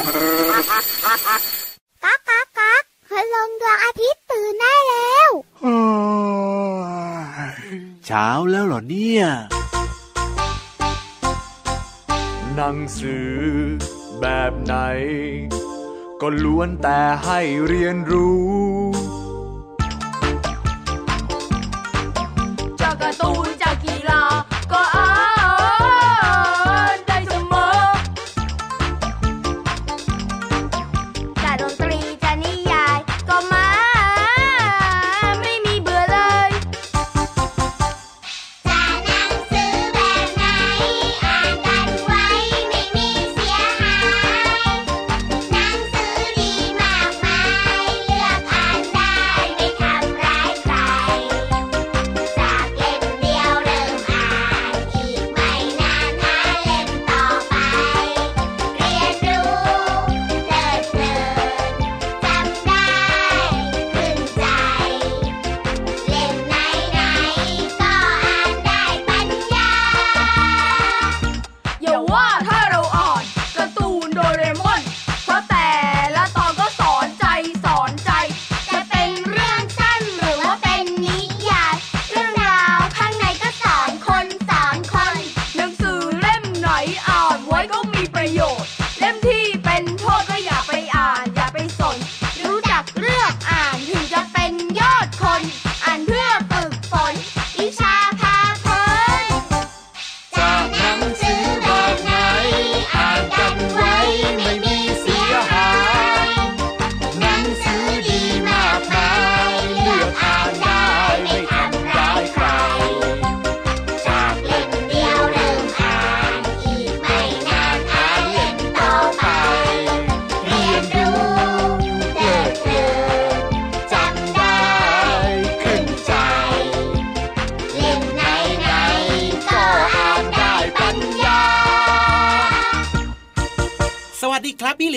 ก๊ากก๊ากก๊ากพลงดวงอาทิตย์ตื่นได้แล้วเช้าแล้วเหรอเนี่ย หนังสือแบบไหน ก็ล้วนแต่ให้เรียนรู้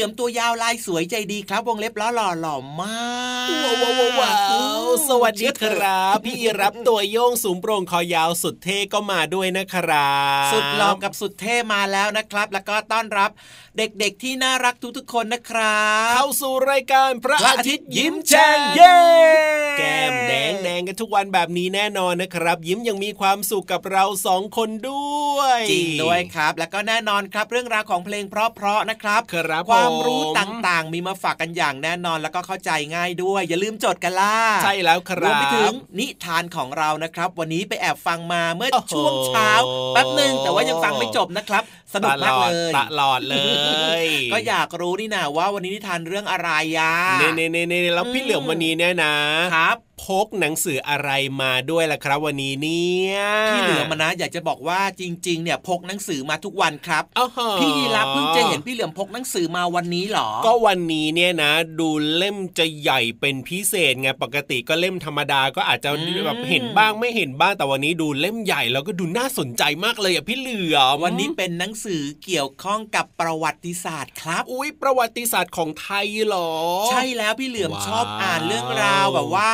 ลือมตัวยาวลายสวยใจดีครับ วงเล็บล้อหล่อหล่อมากว้าวว้าวว้าวสวัสดีครับ พี่รับตัวโยงสูงโปร่งคอยาวสุดเท่ก็มาด้วยนะครับ สุดหล่อกับสุดเท่มาแล้วนะครับ แล้วก็ต้อนรับเด็กๆที่น่ารักทุกๆคนนะครับ เข้าสู่รายการพระพระอาอาทิทิตตย์ย์ยิ้มยิ้มแฉ่งแฉ่งเย้แก้มแดงแดงกันทุกวันแบบนี้แน่นอนนะครับ ยิ้มยังมีความสุขกับเราสองคนด้วย จริงด้วยครับ แล้วก็แน่นอนครับเรื่องราวของเพลงเพราะๆนะครับ ครับความรู้ผมต่างๆ มีมาฝากกันอย่างแน่นอนแล้วก็เข้าใจง่ายด้วย อย่าลืมจดกันล่ะ ใช่แล้วครรัวบมไปถึงนิทานของเรานะครับ วันนี้ไปแอบฟังมาเมื่อโอ้โหช่วงเช้าแป๊บหนึ่งแต่ว่ายังฟังไม่จบนะครับ สนุกมากเลยตลอดเลย ก็อยากรู้นี่นะว่าวันนี้นิทานเรื่องอะไรอะเน่เน่เน่เน่แล้วพี่เหลือมวันนี้เนี่ยนะครับพกหนังสืออะไรมาด้วยล่ะครับ วันนี้เนี่ยพี่เหลือมนะอยากจะบอกว่าจริง ๆ เนี่ยพกหนังสือมาทุกวันครับอ้าวเหรอพี่ยีรับเพิ่งจะเห็นพี่เหลือมพกหนังสือมาวันนี้เหรอ ก็วันนี้เนี่ยนะ ดูเล่มจะใหญ่เป็นพิเศษไงปกติก็เล่มธรรมดาก็อาจจะอืมแบบเห็นบ้างไม่เห็นบ้างแต่วันนี้ดูเล่มใหญ่แล้วก็ดูน่าสนใจมากเลยอะพี่เหลือมวันนี้เป็นหนังสือเกี่ยวข้องกับประวัติศาสตร์ครับ อุ้ยประวัติศาสตร์ของไทยเหรอ ใช่แล้วพี่เหลือมว้าวชอบอ่านเรื่องราวแบบว่า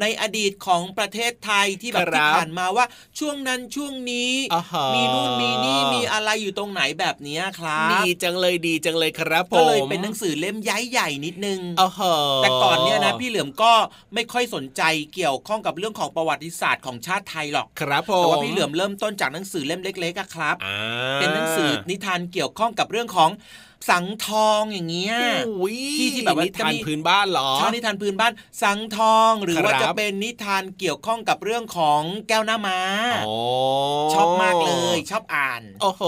ในอดีตของประเทศไทยที่แบบครับที่ผ่านมาว่าช่วงนั้นช่วงนี้อ่าฮะมีนู่นมีนี่มีอะไรอยู่ตรงไหนแบบเนี้ยครับ ดีจังเลยดีจังเลยครับผมก็เลยเป็นหนังสือเล่มย้ายใหญ่นิดนึงอ๋อเหรอแต่ก่อนเนี่ยนะพี่เหลือมก็ไม่ค่อยสนใจเกี่ยวข้องกับเรื่องของประวัติศาสตร์ของชาติไทยหรอกครับผมแต่ว่าพี่เหลือมเริ่มต้นจากหนังสือเล่มเล็กๆอะครับอ่าเป็นหนังสือนิทานเกี่ยวข้องกับเรื่องของ สังทองอย่างเงี้ยอุ้ยที่ที่แบบว่านิทานจะมีพื้นบ้านเหรอชานิทานพื้นบ้าน สังทองหรือว่าครับจะเป็นนิทานเกี่ยวข้องกับเรื่องของแก้วหน้าม้าอ๋อชอบมากเลย ชอบอ่าน โอ้โห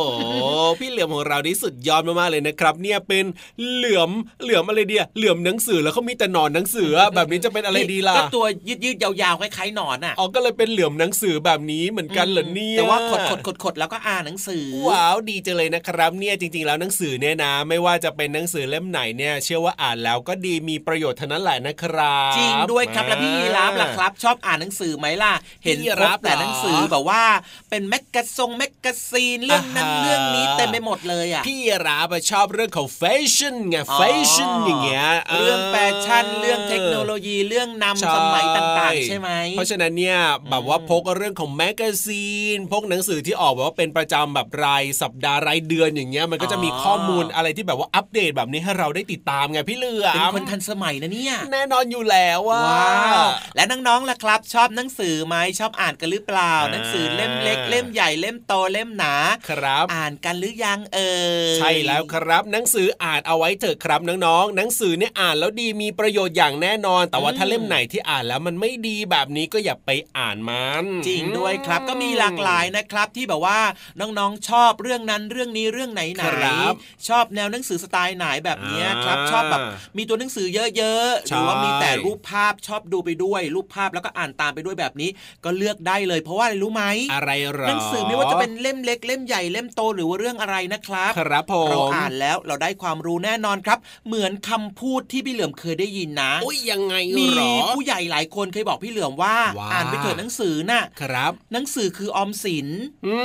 พี่เหลือมของเรานี่สุดยอดมากๆเลยนะครับ เนี่ยเป็นเหลือมเหลือมอะไรเดียเหลือมหนังสือแล้วเขามีแต่หนอนหนังสืออะแบบนี้จะเป็นอะไรดีล่ะก็ตัวยืดยืดๆยาวๆคล้ายๆหนอนอะอ๋อก็เลยเป็นเหลือมหนังสือแบบนี้เหมือนกันเหรอเนี่ยแต่ว่าขดขดขดขดๆๆๆแล้วก็อ่านหนังสือว้าวดีจังเลยนะครับ เนี่ยจริง ๆแล้วหนังสือเนี่ยนะไม่ว่าจะเป็นหนังสือเล่มไหนเนี่ยเชื่อว่าอ่านแล้วก็ดีมีประโยชน์ทั้งนั้นแหละนะครับจริงด้วยครับแล้วพี่ยีรับล่ะครับ ชอบอ่านหนังสือไหมล่ะ เห็นพี่ยีพราบฟแต่หนังสือเหรอแบบว่า เป็นแมกกาซงแมกกาซีนเรื่องนั้นอ่าฮะเรื่องนี้เต็มไปหมดเลยอะพี่ราฟชอบเรื่องของแฟชั่นไงอ๋อแฟชั่นอย่างเงี้ยเรื่องแฟชั่นเรื่องเทคโนโลยีเรื่องนำใช่สมัยต่างๆ ใช่ไหมเพราะฉะนั้นเนี่ยแบบว่าพกเรื่องของ magazine พกหนังสือที่ออกแบบว่าเป็นประจำแบบรายสัปดาห์รายเดือนอย่างเงี้ยมันก็จะมีอ๋อข้อมูลอะไรที่แบบว่าอัปเดตแบบนี้ให้เราได้ติดตามไงพี่เหลือมเป็นคนทันสมัยนะเนี่ยแน่นอนอยู่แล้วว่าว้าวและน้องๆล่ะครับ ชอบหนังสือไหมชอบอ่านกันหรือเปล่าอ่า หนังสือเล่มเล็กเล่มใหญ่เล่มโตเล่มหนาครับ อ่านกันหรือยังเอ่ยใช่แล้วครับหนังสืออ่านเอาไว้เถอะครับน้องๆหนังสือเนี่ยอ่านแล้วดีมีประโยชน์อย่างแน่นอน แต่ว่าอืมถ้าเล่มไหนที่อ่านแล้วมันไม่ดีแบบนี้ก็อย่าไปอ่านมัน จริงด้วยครับก็มีหลากหลายนะครับที่แบบว่าน้องๆชอบเรื่องนั้นเรื่องนี้เรื่องไหนไหนครับชอบแนวหนังสือสไตล์ไหนแบบเนี้ยครับอ่าชอบแบบมีตัวหนังสือเยอะๆหใช่รือว่ามีแต่รูปภาพชอบดูไปด้วย รูปภาพแล้วก็อ่านตามไปด้วยแบบนี้ ก็เลือกได้เลย เพราะว่าอะไรรู้ไหมอะไรหรอหนังสือไม่ว่าจะเป็นเล่มเล็กเล่มใหญ่เล่มโตหรือว่าเรื่องอะไรนะครับครับผมเราอ่านแล้วเราได้ความรู้แน่นอนครับ เหมือนคำพูดที่พี่เหลือมเคยได้ยินนะอุ้ยยังไงมีหรอผู้ใหญ่หลายคนเคยบอกพี่เหลือมว่าว่าอ่านไปเถอะหนังสือน่ะครับ หนังสือคือออมสินอื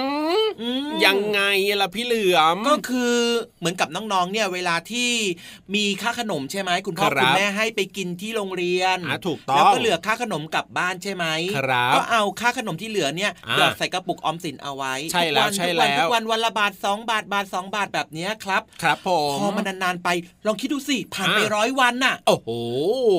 มอืมยังไงล่ะพี่เหลือมก็คือเหมือนกับน้องๆเนี่ยเวลาที่มีค่าขนมใช่ไหมคุณพ่อครับคุณแม่ให้ไปกินที่โรงเรียนอะถูกต้องแล้วก็เหลือค่าขนมกลับบ้านใช่ไหมครับก็เอาค่าขนมที่เหลือเนี่ยอะหยอดใส่กระปุกออมสินเอาไว้ใช่แล้วทุกนใช่ทุกวันแล้วทุกวันวันละบาทสองบาทบาทสองบาทแบบเนี้ยครับ ครับผมพอมันนานๆไปลองคิดดูสิผ่านไปอะร้อยวันน่ะโอ้โห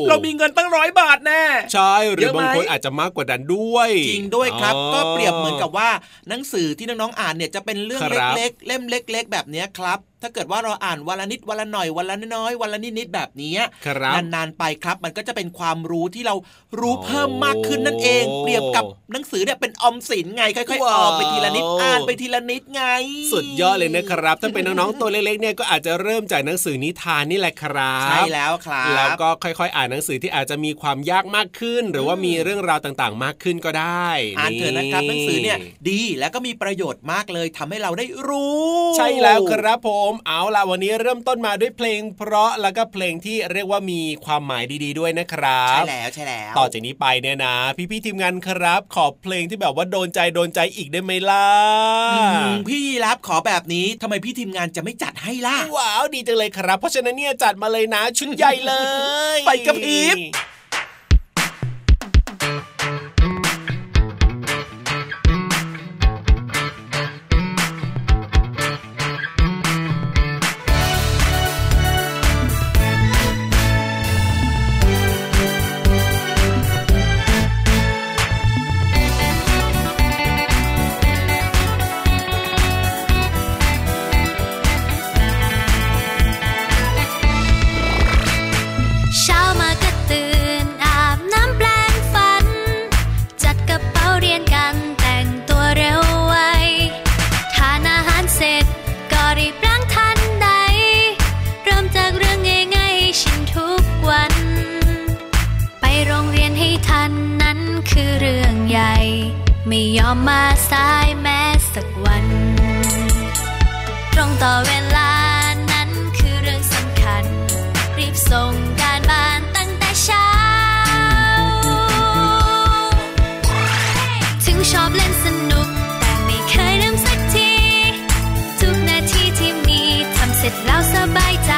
เรามีเงินตั้งร้อยบาทแน่ใช่หรืเยออะไหมบางคนอาจจะมากกว่านั้นด้วย จริงด้วยครับอ๋อก็เปรียบเหมือนกับว่าหนังสือที่น้องๆอ่านเนี่ยจะเป็นเรื่องครับเล็กๆเล่มเล็ก ๆ แบบเนี้ยครับถ้าเกิดว่าเราอ่านวันละนิดวันละหน่อยวันละน้อยๆวันละนิดๆแบบเนี้ยครับนานๆไปครับ มันก็จะเป็นความรู้ที่เรารู้โอ้เพิ่มมากขึ้นนั่นเอง เปรียบกับหนังสือเนี่ยเป็นออมสินไงค่อยๆอว้าวอมไปทีละนิดอ่านไปทีละนิดไง สุดยอดเลยนะครับ ถ้าเป็นน้องๆตัวเล็กๆเนี่ยก็อาจจะเริ่มจากหนังสือนิทานนี่แหละครับใช่แล้วครับแล้วก็ค่อยๆ อ่านหนังสือที่อาจจะมีความยากมากขึ้น หรือว่ามีเรื่องราวต่างๆ มากขึ้นก็ได้อ่านเถอะนะครับหนังสือเนี่ยดีแล้วก็มีประโยชน์มากเลยทำให้เราได้รู้ ใช่แล้วครับผมเอาล่ะวันนี้เริ่มต้นมาด้วยเพลง เพราะแล้วก็เพลงที่เรียกว่ามีความหมายดีๆด้วยนะครับใช่แล้วใช่แล้วต่อจากนี้ไปเนี่ยนะ พี่ๆทีมงานครับ ขอเพลงที่แบบว่าโดนใจโดนใจอีกได้ไหมล่ะอืมพี่รับขอแบบนี้ทำไมพี่ทีมงานจะไม่จัดให้ล่ะว้าวดีจังเลยครับ เพราะฉะนั้นเนี่ยจัดมาเลยนะชุดใหญ่เลย ไปกับอีฟ ทำ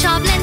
sharp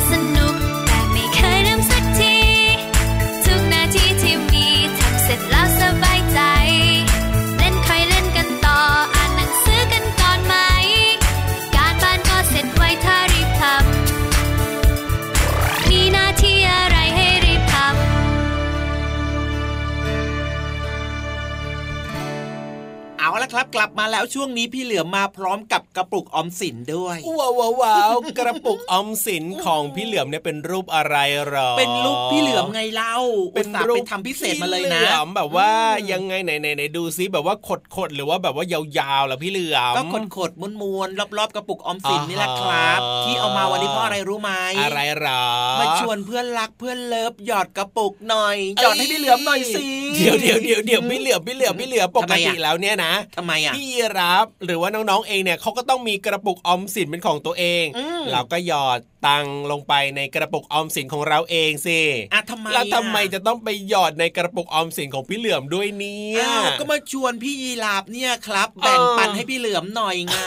เอาละครับ กลับมาแล้วช่วงนี้พี่เหลือมมาพร้อมกับกระปุกออมสินด้วยว้าวว้าวว้าวกระปุกออมสินของพี่เหลือมเนี่ยเป็นรูปอะไรหรอ เป็นรูปพี่เหลือมไงเล่าเป็นอุตส่าห์รูไปปทำพิเศษมาเลยนะพี่เหลือมแบบว่ายังไงไหนไหนไหนดูซิแบบว่าขดขดๆหรือว่าแบบว่ายาวๆเหรอพี่เหลือมก็ขดขดๆมวนๆรอบๆกระปุกออมสินนี่แหละครับอ่าที่เอามาวันนี้เพราะอะไรรู้ไหมอะไรหรอมาชวนเพื่อนรักเพื่อนเลิฟหยอดกระปุกหน่อยหยอดให้พี่เหลือมหน่อยสิเดี๋ยวเดี๋ยวเดี๋ยวเดี๋ยวพี่เหลือมพี่เหลือมพี่เหลือมปทำกไมติอะแล้วเนี่ยนะทำไมอะพี่รับหรือว่าน้องๆเองเนี่ยเขาก็ต้องมีกระปุกออมสินเป็นของตัวเองอืมเราก็หยอด ตังค์ลงไปในกระปุกออมสินของเราเองสิอะทำไมแล้วทำอะไมจะต้องไปหยอดในกระปุกออมสินของพี่เหลือมด้วยเนี่ยอ้าวก็มาชวนพี่ยีราฟเนี่ยครับแบ่งปันให้พี่เหลือมหน่อยไง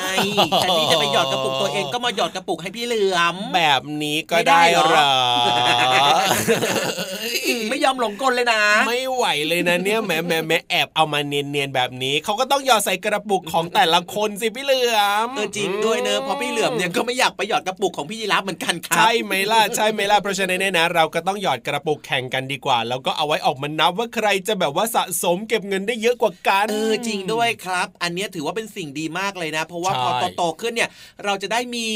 แทนที่จะไปหยอดกระปุกตัวเองก็มาหยอดกระปุกให้พี่เหลือม แบบนี้ก็ไม่ได้ได้เหรอเหรอไม่ยอมหลงกลเลยนะ ไม่ไหวเลยนะเนี่ยแหม่แหม่แหม่แอบเอามาเนียนๆแบบนี้เขาก็ต้องหยอดใส่กระปุกของแต่ละคนสิพี่เหลือมเออจริงด้วยเนอะเพราะพี่เหลือมเนี่ยก็ไม่อยากไปหยอดกระปุกของพี่ยีราฟเหมือนกันครับ ใช่ไหมล่ะ ใช่ไหมล่ะ เพราะฉะนั้นเนี่ยนะ เราก็ต้องหยอดกระปุกแข่งกันดีกว่า แล้วก็เอาไว้ออกมานับว่าใครจะแบบว่าสะสมเก็บเงินได้เยอะกว่ากัน เออจริงด้วยครับ อันเนี้ยถือว่าเป็นสิ่งดีมากเลยนะ เพราะว่าใช่พอโตๆขึ้นเนี่ย เราจะได้มี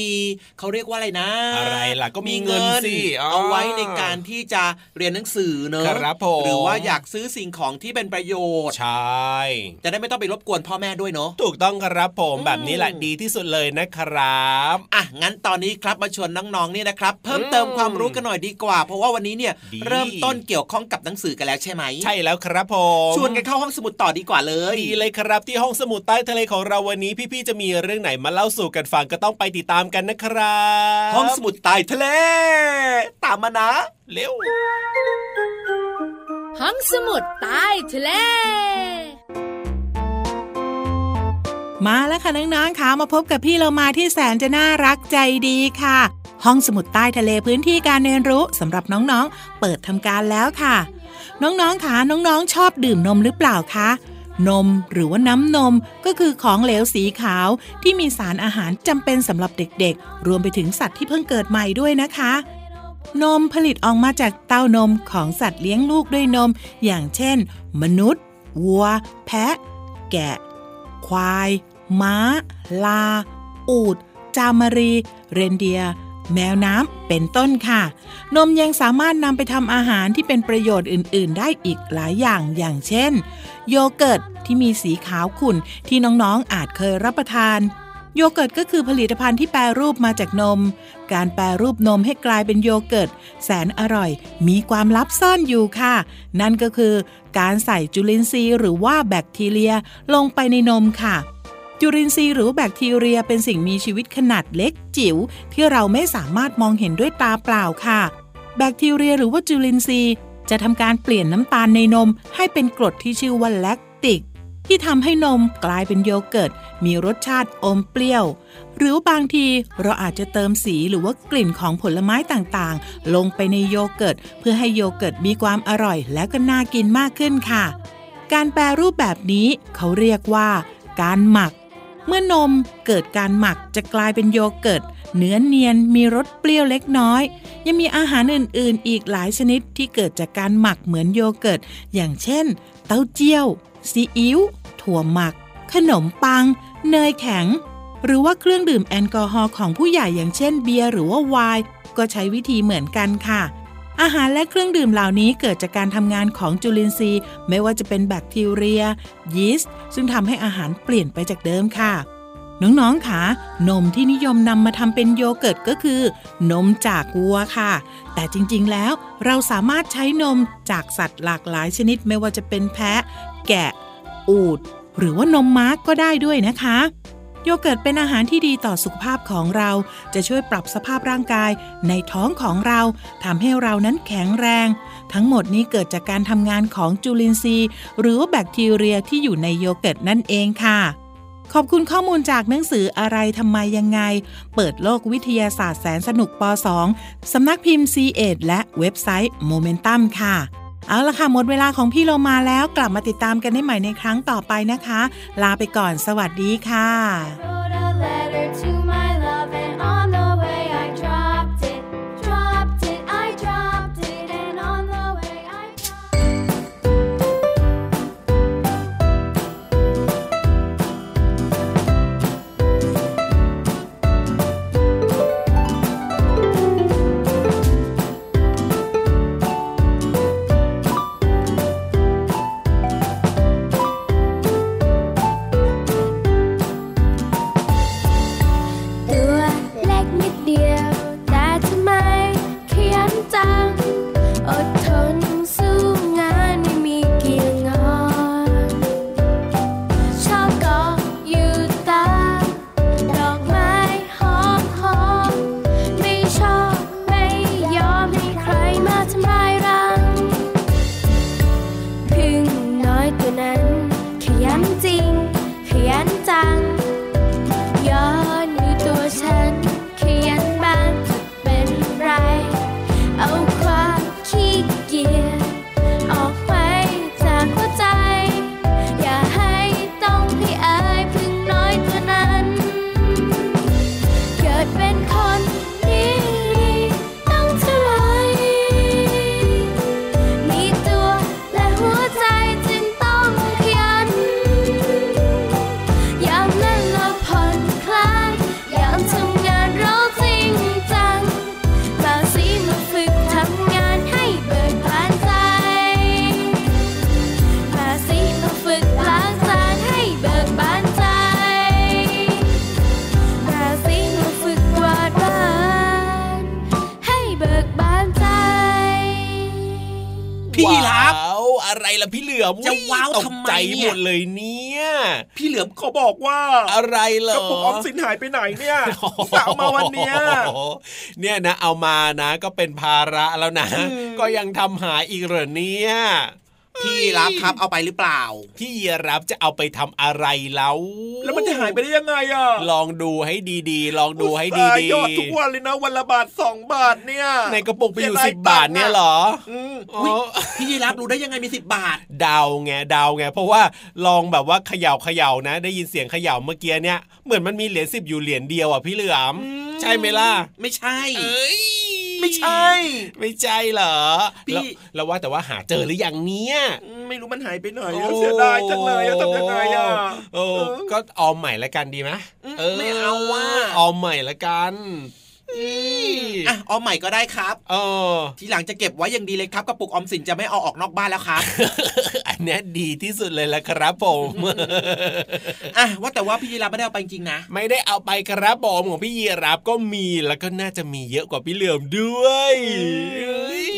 เขาเรียกว่าอะไรนะ อะไรล่ะ ก็มีเงินสิอ๋อเอาไว้ในการที่จะเรียนหนังสือเนอะครับผมหรือว่าอยากซื้อสิ่งของที่เป็นประโยชน์ ใช่ จะได้ไม่ต้องไปรบกวนพ่อแม่ด้วยเนอะถูกต้องครับผมอืมแบบนี้แหละดีที่สุดเลยนะครับ อะงั้นตอนนี้ครับมาชวนน้องๆเนี่ยนะครับ เพิ่มเติมความรู้กันหน่อยดีกว่า เพราะว่าวันนี้เนี่ยดีเริ่มต้นเกี่ยวข้องกับหนังสือกันแล้วใช่ไหม ใช่แล้วครับผมชวนกันเข้าห้องสมุดต่อดีกว่าเลยดีเลยครับที่ห้องสมุดใต้ทะเลของเราวันนี้พี่ๆจะมีเรื่องไหนมาเล่าสู่กันฟังก็ต้องไปติดตามกันนะครับห้องสมุดใต้ทะเล ตามมานะ เร็ว ห้องสมุดใต้ทะเลมาแล้วค่ะน้องๆค่ะมาพบกับพี่เรามาที่แสนจะน่ารักใจดีค่ะ ห้องสมุดใต้ทะเลพื้นที่การเรียนรู้สำหรับน้องๆ เปิดทำการแล้วค่ะ น้องๆค่ะน้องๆ ชอบดื่มนมหรือเปล่าคะ นมหรือว่าน้ำนมก็คือของเหลวสีขาวที่มีสารอาหารจำเป็นสำหรับเด็กๆ รวมไปถึงสัตว์ที่เพิ่งเกิดใหม่ด้วยนะคะนมผลิตออกมาจากเต้านมของสัตว์เลี้ยงลูกด้วยนม อย่างเช่น มนุษย์ วัว แพะ แกะ ควาย ม้า ลา อูฐ จามารี เรนเดียร์ แมวน้ำเป็นต้นค่ะ นมยังสามารถนำไปทำอาหารที่เป็นประโยชน์อื่น ๆ ได้อีกหลายอย่างอย่างเช่น โยเกิร์ตที่มีสีขาวขุ่นที่น้องๆอาจเคยรับประทาน โยเกิร์ตก็คือผลิตภัณฑ์ที่แปรรูปมาจากนม การแปรรูปนมให้กลายเป็นโยเกิร์ตแสนอร่อย มีความลับซ่อนอยู่ค่ะ นั่นก็คือ การใส่จุลินทรีย์หรือว่าแบคทีเรียลงไปในนมค่ะ จุลินทรีย์หรือแบคทีเรียเป็นสิ่งมีชีวิตขนาดเล็กจิ๋วที่เราไม่สามารถมองเห็นด้วยตาเปล่าค่ะ แบคทีเรียหรือว่าจุลินทรีย์ จะทำการเปลี่ยนน้ำตาลในนม ให้เป็นกรดที่ชื่อว่าแลคติก ที่ทำให้นมกลายเป็นโยเกิร์ต มีรสชาติอมเปรี้ยว หรือบางทีเราอาจจะเติมสีหรือว่ากลิ่นของผลไม้ต่างๆ ลงไปในโยเกิร์ต เพื่อให้โยเกิร์ตมีความอร่อย และก็น่ากินมากขึ้นค่ะ การแปรรูปแบบนี้เขาเรียกว่า การหมัก เมื่อนมเกิดการหมักจะกลายเป็นโยเกิร์ต เนื้อเนียนมีรสเปรี้ยวเล็กน้อย ยังมีอาหารอื่น ๆ อีกหลายชนิดที่เกิดจากการหมักเหมือนโยเกิร์ต อย่างเช่น เต้าเจี้ยว ซีอิ๊ว ถั่วหมัก ขนมปัง เนยแข็ง หรือว่าเครื่องดื่มแอลกอฮอล์ของผู้ใหญ่อย่างเช่นเบียร์หรือว่าไวน์ก็ใช้วิธีเหมือนกันค่ะ อาหารและเครื่องดื่มเหล่านี้เกิดจากการทำงานของจุลินทรีย์ ไม่ว่าจะเป็นแบคทีเรีย ยีสต์ ซึ่งทำให้อาหารเปลี่ยนไปจากเดิมค่ะ น้องๆค่ะ นมที่นิยมนำมาทำเป็นโยเกิร์ตก็คือ นมจากวัวค่ะ แต่จริงๆแล้วเราสามารถใช้นมจากสัตว์หลากหลายชนิดไม่ว่าจะเป็นแพะ แกะ อูด หรือว่านมม้าก็ได้ด้วยนะคะ โยเกิร์ตเป็นอาหารที่ดีต่อสุขภาพของเรา จะช่วยปรับสภาพร่างกายในท้องของเราทำให้เรานั้นแข็งแรง ทั้งหมดนี้เกิดจากการทำงานของจุลินทรีย์ หรือแบคทีเรียที่อยู่ในโยเกิร์ตนั่นเองค่ะ ขอบคุณข้อมูลจากหนังสืออะไรทำไมยังไง เปิดโลกวิทยาศาสตร์แสนสนุกป .2 สำนักพิมพ์ c ีเอ็ดและเว็บไซต์ Momentum ค่ะ เอาละค่ะหมดเวลาของพี่โลมาแล้วกลับมาติดตามกันได้ใหม่ในครั้งต่อไปนะคะ ลาไปก่อนสวัสดีค่ะ ล่ะพี่เหลือมจะว้าวตกทำไมใจเนี่ยหมดเลยเนี่ย พี่เหลือมเขาบอกว่าอะไรเหรอกระปุกออมสินหายไปไหนเนี่ยจะเอามาวันเนี้ยโอ้โหเนี่ยนะเอามานะก็เป็นภาระแล้วนะอืมก็ยังทำหายอีกเหรอเนี่ย พี่รับครับเอาไปหรือเปล่า พี่ยีรับจะเอาไปทำอะไรแล้ว แล้วมันจะหายไปได้ยังไงอะ ลองดูให้ดีๆ ลองดูให้อุตส่าห์ดียอดทุกวันเลยนะวันละบาทสองบาทเนี่ยๆในกระปุกไปอยู่เสีสิยบดายบาทเนี่ยเหรออืมอ๋ออุ๊ยพี่ยีรับรู้ได้ยังไงมีสิบบาทเดาไงเดาไงเพราะว่าลองแบบว่าเขย่าเขย่านะ ได้ยินเสียงเขย่าเมื่อกี้เนี่ยเหมือนมันมีเหรียญสิบอยู่เหรียญเดียวอะพี่เหลือมอืมใช่ไหมล่ะ ไม่ใช่เอ้ย ไม่ใช่ ไม่ใช่เหรอพี่แล้วแล้วว่าแต่ว่าหาเจอหรือยังเนี่ยอืมไม่รู้มันหายไปไหนโอ้อะเสียดายจังเลยอะทำยังไงอะโอ้ก็ออมใหม่ละกันดีไหมอืมไม่เอาว่ะออมใหม่ละกัน อืมอะเอาใหม่ก็ได้ครับเออทีหลังจะเก็บไว้อย่างดีเลยครับกระปุกออมสินจะไม่เอาออกนอกบ้านแล้วครับ อันเนี้ยดีที่สุดเลยละครับผมอะว่าแต่ว่าพี่ยีรับไม่ได้เอาไปจริงๆนะ ไม่ได้เอาไปครับผมของพี่ยีรับก็มีแล้วก็น่าจะมีเยอะกว่าพี่เหลือมด้วย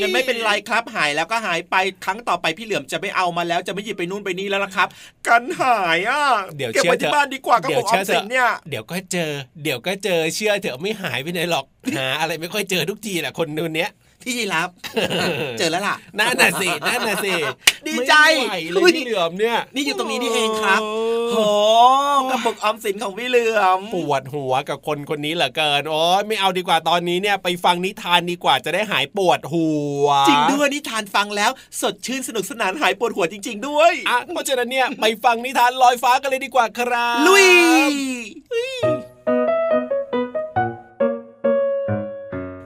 งั้นไม่เป็นไรครับหายแล้วก็หายไปครั้งต่อไปพี่เหลือมจะไม่เอามาแล้วจะไม่หยิบไปนู่นไปนี่แล้วละครับ กันหายอะเดี๋ยวเก็บเชื่อไว้เถที่อะบ้านดีกว่ากระเดี๋ยปุวกอเชื่ออมเถสิอะนเนี่ยเดี๋ยวก็เจอ เดี๋ยวก็เจอเชื่อเถอะไม่หายไปไหนหรอกหาอะไรไม่ค่อยเจอทุกทีแหละคนนู้นเนี้ยพี่ยีรับเจอแล้วล่ะนั่นน่ะสินั่นน่ะสิดีใจไม่ไหวเลยพี่เหลือมเนี่ย นี่อยู่ตรงนี้นี่เองครับโอ้โหกระปุกออมสินของพี่เหลือมปวดหัวกับคนคนนี้เหลือเกินโอ้ยไม่เอาดีกว่าตอนนี้เนี่ยไปฟังนิทานดีกว่าจะได้หายปวดหัว จริงด้วยนิทานฟังแล้วสดชื่นสนุกสนานหายปวดหัวจริง ๆ ด้วยอะเพราะฉะนั้นเนี่ยไปฟังนิทานลอยฟ้ากันเลยดีกว่าครับลุย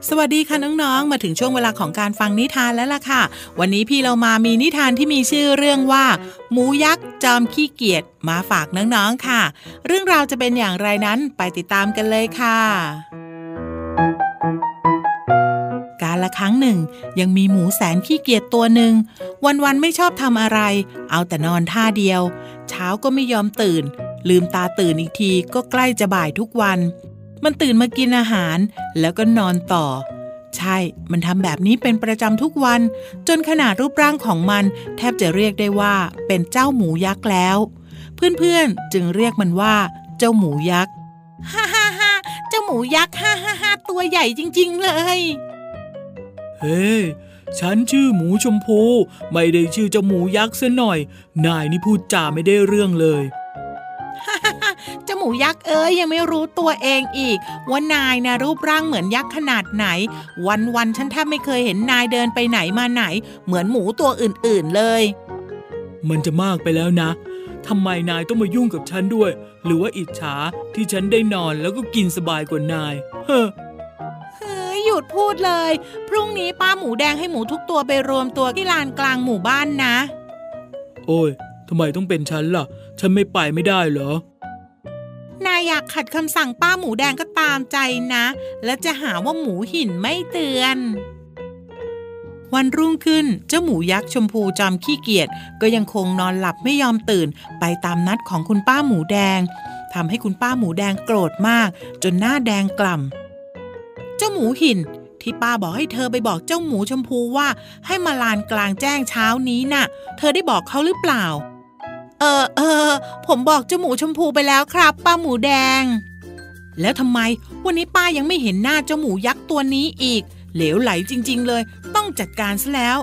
สวัสดีค่ะน้องๆ มาถึงช่วงเวลาของการฟังนิทานแล้วล่ะค่ะ วันนี้พี่เรามามีนิทานที่มีชื่อเรื่องว่า หมูยักษ์จอมขี้เกียจมาฝากน้องๆค่ะ เรื่องราวจะเป็นอย่างไรนั้นไปติดตามกันเลยค่ะ การละครั้งหนึ่ง ยังมีหมูแสนขี้เกียจตัวหนึ่ง วันๆไม่ชอบทำอะไร เอาแต่นอนท่าเดียว เช้าก็ไม่ยอมตื่น ลืมตาตื่นอีกทีก็ใกล้จะบ่ายทุกวัน มันตื่นมากินอาหาร แล้วก็นอนต่อ ใช่ มันทำแบบนี้เป็นประจำทุกวัน จนขนาดรูปร่างของมันแทบจะเรียกได้ว่าเป็นเจ้าหมูยักษ์แล้ว เพื่อนๆจึงเรียกมันว่า เจ้าหมูยักษ์ฮ่าฮ่าฮ่าเจ้าหมูยักษ์ฮ่าฮ่าฮ่าตัวใหญ่จริง ๆ เลย เฮ้ยฉันชื่อหมูชมพู ไม่ได้ชื่อเจ้าหมูยักษ์ซะหน่อย นายนี่พูดจาไม่ได้เรื่องเลยเจ้า หมูยักษ์เอ้ยยังไม่รู้ตัวเองอีก ว่านายนะรูปร่างเหมือนยักษ์ขนาดไหน วันวันๆฉันแทบไม่เคยเห็นนายเดินไปไหนมาไหน เหมือนหมูตัวอื่นๆเลย มันจะมากไปแล้วนะทำไมนายต้องมายุ่งกับฉันด้วย หรือว่าอิจฉาที่ฉันได้นอนแล้วก็กินสบายกว่านาย เฮ้อเฮ้ยหยุดพูดเลย พรุ่งนี้ป้าหมูแดงให้หมูทุกตัวไปรวมตัวที่ลานกลางหมู่บ้านนะ โอ้ยทำไมต้องเป็นฉันล่ะ ฉันไม่ไปไม่ได้เหรอนาย อยากขัดคำสั่งป้าหมูแดงก็ตามใจนะ แล้วจะหาว่าหมูหินไม่เตือน วันรุ่งขึ้นเจ้าหมูยักษ์ชมพูจอมขี้เกียจก็ยังคงนอนหลับไม่ยอมตื่น ไปตามนัดของคุณป้าหมูแดงทำให้คุณป้าหมูแดงโกรธมาก จนหน้าแดงกล่ำเจ้าหมูหินที่ป้าบอกให้เธอไปบอกเจ้าหมูชมพูว่า ให้มาลานกลางแจ้งเช้านี้น่ะ เธอได้บอกเขาหรือเปล่า เออเออ ผมบอกเจ้าหมูชมพูไปแล้วครับ ป้าหมูแดง แล้วทำไม วันนี้ป้ายังไม่เห็นหน้าเจ้าหมูยักษ์ตัวนี้อีก เหลวไหลจริง ๆ เลย ต้องจัดการซะแล้ว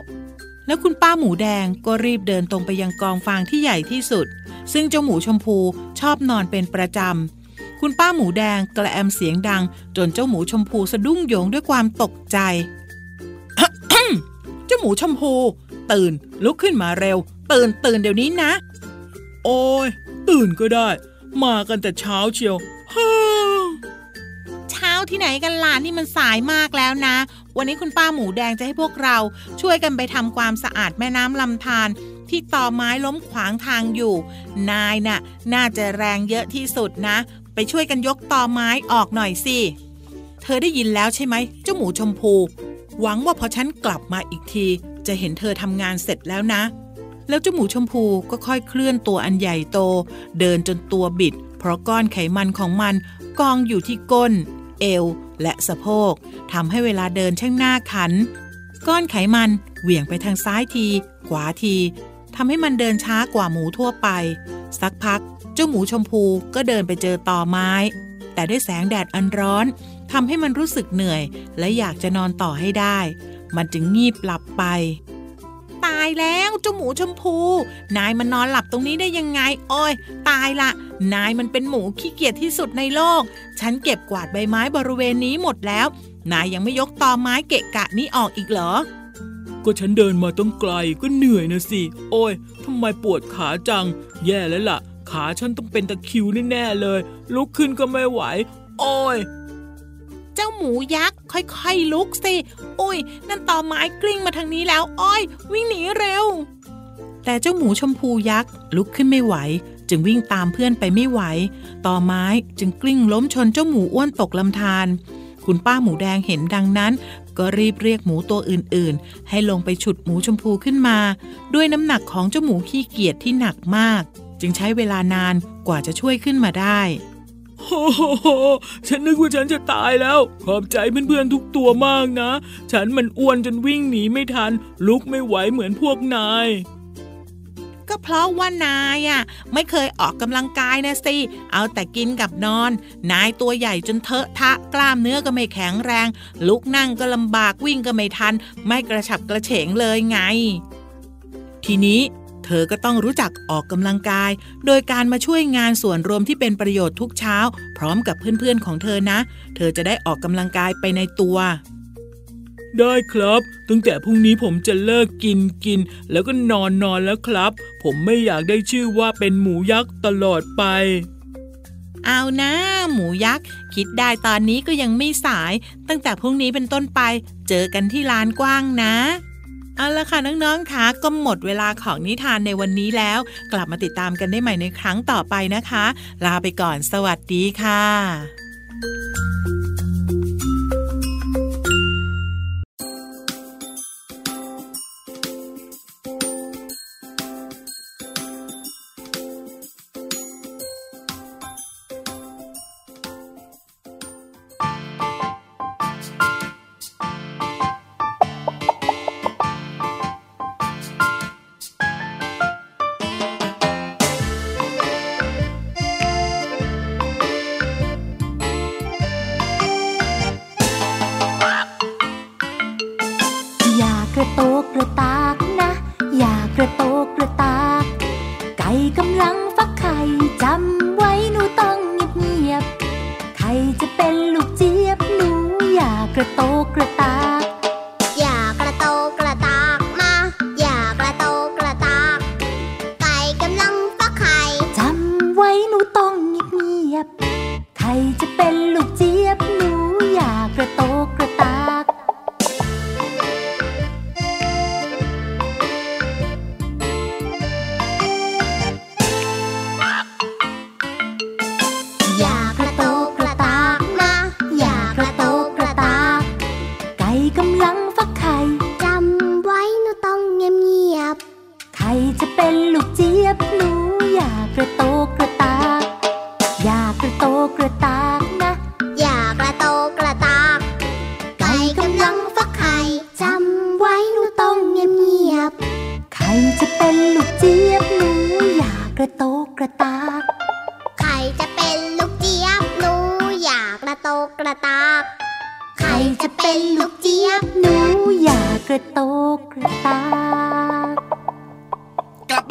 แล้วคุณป้าหมูแดงก็รีบเดินตรงไปยังกองฟางที่ใหญ่ที่สุด ซึ่งเจ้าหมูชมพูชอบนอนเป็นประจำคุณป้าหมูแดงกระแอมเสียงดัง จนเจ้าหมูชมพูสะดุ้งโยงด้วยความตกใจเจ้าหมูชมพู ตื่นลุกขึ้นมาเร็ว ตื่นตื่นเดี๋ยวนี้นะ โอ้ยตื่นก็ได้ มากันแต่เช้าเชียวฮ่าเช้าที่ไหนกันล่ะนี่มันสายมากแล้วนะ วันนี้คุณป้าหมูแดงจะให้พวกเราช่วยกันไปทำความสะอาดแม่น้ำลำธารที่ต่อไม้ล้มขวางทางอยู่ นายน่ะ น่าจะแรงเยอะที่สุดนะ ไปช่วยกันยกต่อไม้ออกหน่อยสิ เธอได้ยินแล้วใช่ไหมเจ้าหมูชมพู หวังว่าพอฉันกลับมาอีกที จะเห็นเธอทำงานเสร็จแล้วนะ แล้วเจ้าหมูชมพูก็ค่อยเคลื่อนตัวอันใหญ่โต เดินจนตัวบิด เพราะก้อนไขมันของมันกองอยู่ที่ก้น เอว และสะโพกทำให้เวลาเดินช่างหน้าขัน ก้อนไขมันเหวี่ยงไปทางซ้ายที ขวาทีทำให้มันเดินช้ากว่าหมูทั่วไป สักพัก เจ้าหมูชมพูก็เดินไปเจอต่อไม้ แต่ด้วยแสงแดดอันร้อนทำให้มันรู้สึกเหนื่อย และอยากจะนอนต่อให้ได้ มันจึงงีบหลับไป ตายแล้วเจ้าหมูชมพู นายมันนอนหลับตรงนี้ได้ยังไง โอ้ย ตายละ นายมันเป็นหมูขี้เกียจที่สุดในโลก ฉันเก็บกวาดใบไม้บริเวณนี้หมดแล้ว นายยังไม่ยกตอไม้เกะกะนี้ออกอีกเหรอ ก็ฉันเดินมาต้องไกลก็เหนื่อยนะสิ โอ้ยทำไมปวดขาจัง แย่แล้วล่ะ ขาฉันต้องเป็นตะคิวแน่ๆเลย ลุกขึ้นก็ไม่ไหว โอ้ย เจ้าหมูยักษ์ค่อยๆลุกสิ อุ้ย นั่นต่อไม้กลิ้งมาทางนี้แล้ว อ้อย วิ่งหนีเร็ว แต่เจ้าหมูชมพูยักษ์ลุกขึ้นไม่ไหว จึงวิ่งตามเพื่อนไปไม่ไหว ต่อไม้จึงกลิ้งล้มชนเจ้าหมูอ้วนตกลำธารคุณป้าหมูแดงเห็นดังนั้น ก็รีบเรียกหมูตัวอื่นๆ ให้ลงไปฉุดหมูชมพูขึ้นมา ด้วยน้ำหนักของเจ้าหมูขี้เกียจที่หนักมาก จึงใช้เวลานานกว่าจะช่วยขึ้นมาได้ โอ้โหฉันนึกว่าฉันจะตายแล้ว ขอบใจเพื่อนๆทุกตัวมากนะ ฉันมันอ้วนจนวิ่งหนีไม่ทัน ลุกไม่ไหวเหมือนพวกนาย ก็เพราะว่านายอะ ไม่เคยออกกำลังกายนะสิ เอาแต่กินกับนอน นายตัวใหญ่จนเทอะทะกล้ามเนื้อก็ไม่แข็งแรง ลุกนั่งก็ลำบากวิ่งก็ไม่ทัน ไม่กระฉับกระเฉงเลยไง ทีนี้ เธอก็ต้องรู้จักออกกำลังกาย โดยการมาช่วยงานส่วนรวมที่เป็นประโยชน์ทุกเช้า พร้อมกับเพื่อนๆของเธอนะ เธอจะได้ออกกำลังกายไปในตัว ได้ครับ ตั้งแต่พรุ่งนี้ผมจะเลิกกินกิน แล้วก็นอนนอนแล้วครับ ผมไม่อยากได้ชื่อว่าเป็นหมูยักษ์ตลอดไปเอานะหมูยักษ์ คิดได้ตอนนี้ก็ยังไม่สาย ตั้งแต่พรุ่งนี้เป็นต้นไป เจอกันที่ลานกว้างนะ เอาละค่ะน้องๆคะก็หมดเวลาของนิทานในวันนี้แล้ว กลับมาติดตามกันได้ใหม่ในครั้งต่อไปนะคะ ลาไปก่อนสวัสดีค่ะ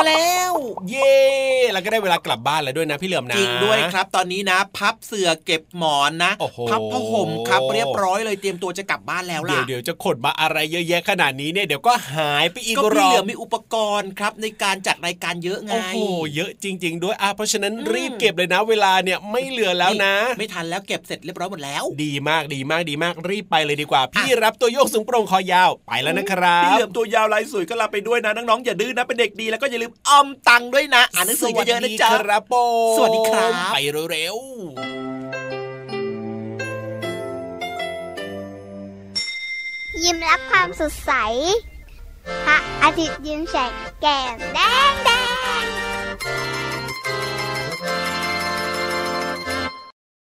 แล้ว เย่แล้วก็ได้เวลากลับบ้านแล้วด้วยนะพี่เหลือมนะจริงด้วยครับ ตอนนี้นะ พับเสื่อเก็บหมอนนะโอ้โหพับผ้าห่มครับเรียบร้อยเลยเตรียมตัวจะกลับบ้านแล้วเดี๋ยล่ะวเดี๋ยวจะขนมาอะไรเยอะแยะขนาดนี้เนี่ยเดี๋ยวก็หายไปอีกก็รพี่อเหลืบอมีอุปกรณ์ครับในการจัดรายการเยอะไงโอ้โหเยอะจริง ๆ ด้วยอะเพราะฉะนั้นอืมรีบเก็บเลยนะ เวลาเนี่ยไม่เหลือแล้วนะ ไม่ทันแล้วเก็บเสร็จเรียบร้อยหมดแล้ว ดีมากดีมากดีมากรีบไปเลยดีกว่า พี่รับตัวโยกสูงโปร่งคอยาวไปแล้วนะครัพี่บเหลือมตัวยาวลายสวยก็ลาไปด้วยนะน้องๆอย่าดื้อนะเป็นเด็กดีแล้วก็อย่าลืมออมตังค์ด้วยนะ อ่านหนังสือเยอะๆนะจ๊ะสวัสดีครับผมสวัสดีครับ ไปเร็วยิ้มรับความสดใสพระอาทิตย์ยิ้มแฉกแก้มแดงแด